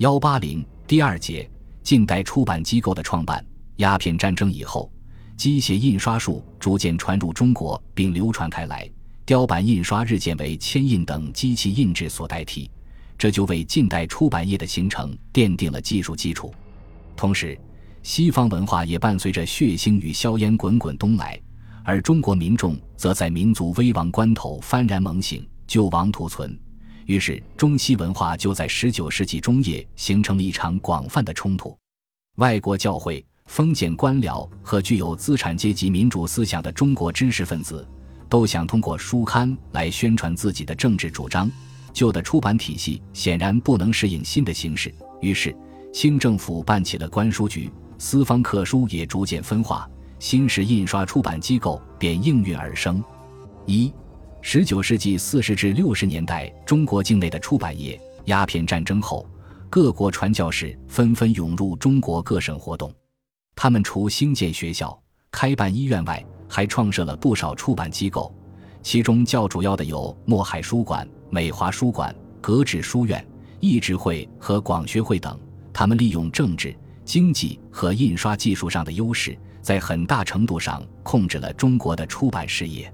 幺八零第二节近代出版机构的创办。鸦片战争以后，机械印刷术逐渐传入中国并流传开来，雕版印刷日渐为铅印等机器印制所代替，这就为近代出版业的形成奠定了技术基础。同时，西方文化也伴随着血腥与硝烟滚滚东来，而中国民众则在民族危亡关头幡然猛醒，救亡图存。于是，中西文化就在十九世纪中叶形成了一场广泛的冲突。外国教会、封建官僚和具有资产阶级民主思想的中国知识分子，都想通过书刊来宣传自己的政治主张。旧的出版体系显然不能适应新的形势，于是清政府办起了官书局，私方刻书也逐渐分化，新式印刷出版机构便应运而生。一十九世纪四十至六十年代，中国境内的出版业。鸦片战争后，各国传教士纷纷涌入中国各省活动。他们除兴建学校、开办医院外，还创设了不少出版机构，其中较主要的有墨海书馆、美华书馆、格致书院、译志会和广学会等。他们利用政治、经济和印刷技术上的优势，在很大程度上控制了中国的出版事业。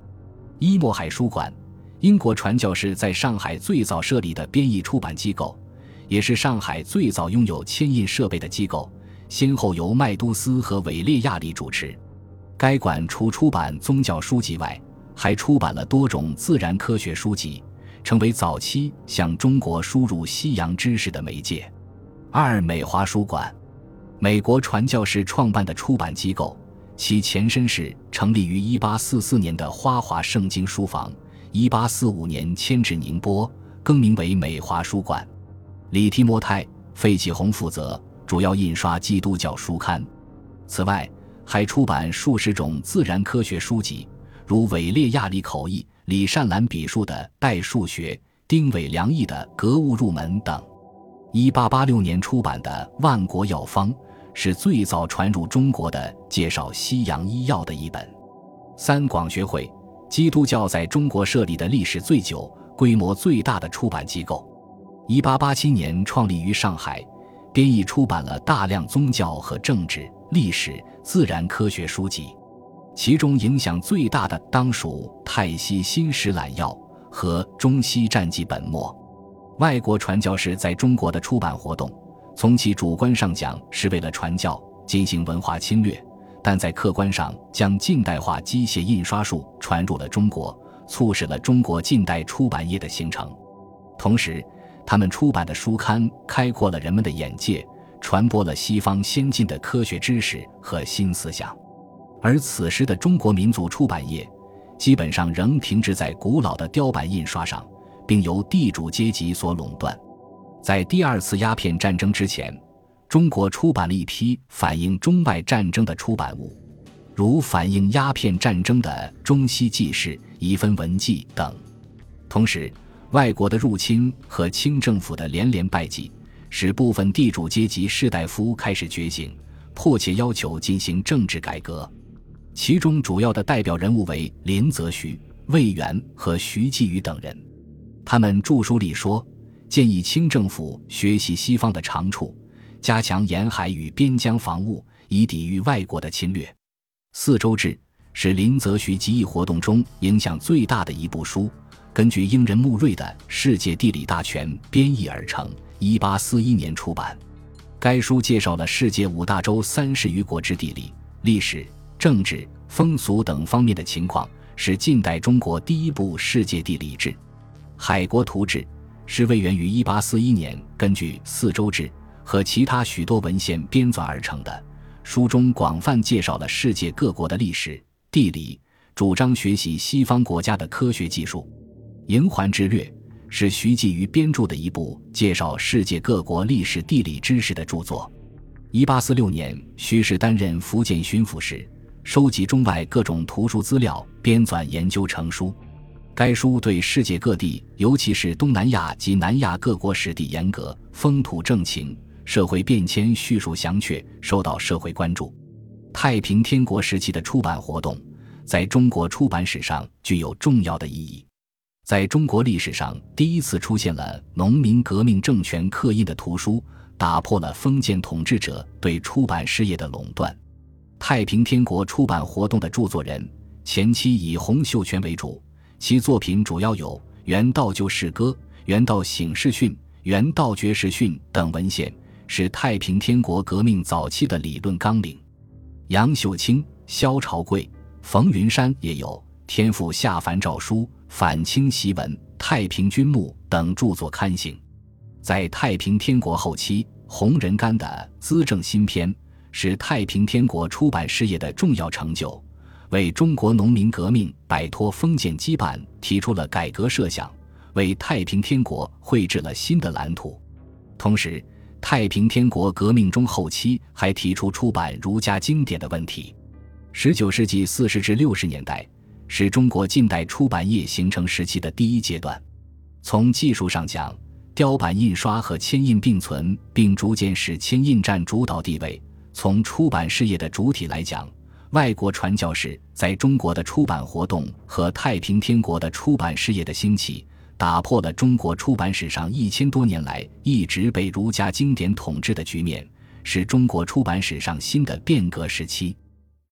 伊莫海书馆，英国传教士在上海最早设立的编译出版机构，也是上海最早拥有铅印设备的机构，先后由麦都斯和韦列亚里主持。该馆除出版宗教书籍外，还出版了多种自然科学书籍，成为早期向中国输入西洋知识的媒介。二美华书馆，美国传教士创办的出版机构。其前身是成立于1844年的花华圣经书房，1845年迁至宁波，更名为美华书馆。李提摩太·费启宏负责，主要印刷基督教书刊。此外，还出版数十种自然科学书籍，如韦列亚里口译、李善兰笔述的《代数学》、丁伟良译的《格物入门》等。1886年出版的《万国药方》。是最早传入中国的介绍西洋医药的一本。三广学会，基督教在中国设立的历史最久、规模最大的出版机构。一八八七年创立于上海，编译出版了大量宗教和政治、历史、自然科学书籍。其中影响最大的当属《泰西新史览要》和《中西战记本末》。外国传教士在中国的出版活动。从其主观上讲，是为了传教、进行文化侵略；但在客观上，将近代化机械印刷术传入了中国，促使了中国近代出版业的形成。同时，他们出版的书刊开阔了人们的眼界，传播了西方先进的科学知识和新思想。而此时的中国民族出版业，基本上仍停滞在古老的雕版印刷上，并由地主阶级所垄断。在第二次鸦片战争之前，中国出版了一批反映中外战争的出版物，如反映鸦片战争的《中西纪事》《遗分文记》等。同时，外国的入侵和清政府的连连败绩，使部分地主阶级士大夫开始觉醒，迫切要求进行政治改革。其中主要的代表人物为林则徐、魏源和徐继宇等人。他们著书里说。建议清政府学习西方的长处，加强沿海与边疆防务，以抵御外国的侵略。四周志是林则徐集义活动中影响最大的一部书，根据英人穆瑞的《世界地理大全》编译而成，1841年出版。该书介绍了世界五大洲三十余国之地理、历史、政治、风俗等方面的情况，是近代中国第一部世界地理志。海国图志。是魏源于1841年根据《四周志》和其他许多文献编纂而成的。书中广泛介绍了世界各国的历史、地理，主张学习西方国家的科学技术。《瀛环之略》是徐继于编著的一部介绍世界各国历史地理知识的著作。1846年，徐氏担任福建巡抚时，收集中外各种图书资料，编纂研究成书。该书对世界各地，尤其是东南亚及南亚各国史地严格、风土政情、社会变迁叙述详确，受到社会关注。太平天国时期的出版活动，在中国出版史上具有重要的意义。在中国历史上，第一次出现了农民革命政权刻印的图书，打破了封建统治者对出版事业的垄断。太平天国出版活动的著作人前期以洪秀全为主，其作品主要有《元道旧事歌》《元道醒世训》《元道绝世训》等文献，是太平天国革命早期的理论纲领。杨秀清、萧朝贵、冯云山也有《天父下凡诏书》《反清檄文》《太平军目》等著作刊行。在太平天国后期，洪仁玕的《资政新篇》是太平天国出版事业的重要成就，为中国农民革命摆脱封建羁绊提出了改革设想，为太平天国绘制了新的蓝图。同时，太平天国革命中后期还提出出版儒家经典的问题。十九世纪四十至六十年代是中国近代出版业形成时期的第一阶段。从技术上讲，雕版印刷和铅印并存，并逐渐使铅印占主导地位。从出版事业的主体来讲，外国传教士在中国的出版活动和太平天国的出版事业的兴起，打破了中国出版史上一千多年来一直被儒家经典统治的局面，是中国出版史上新的变革时期。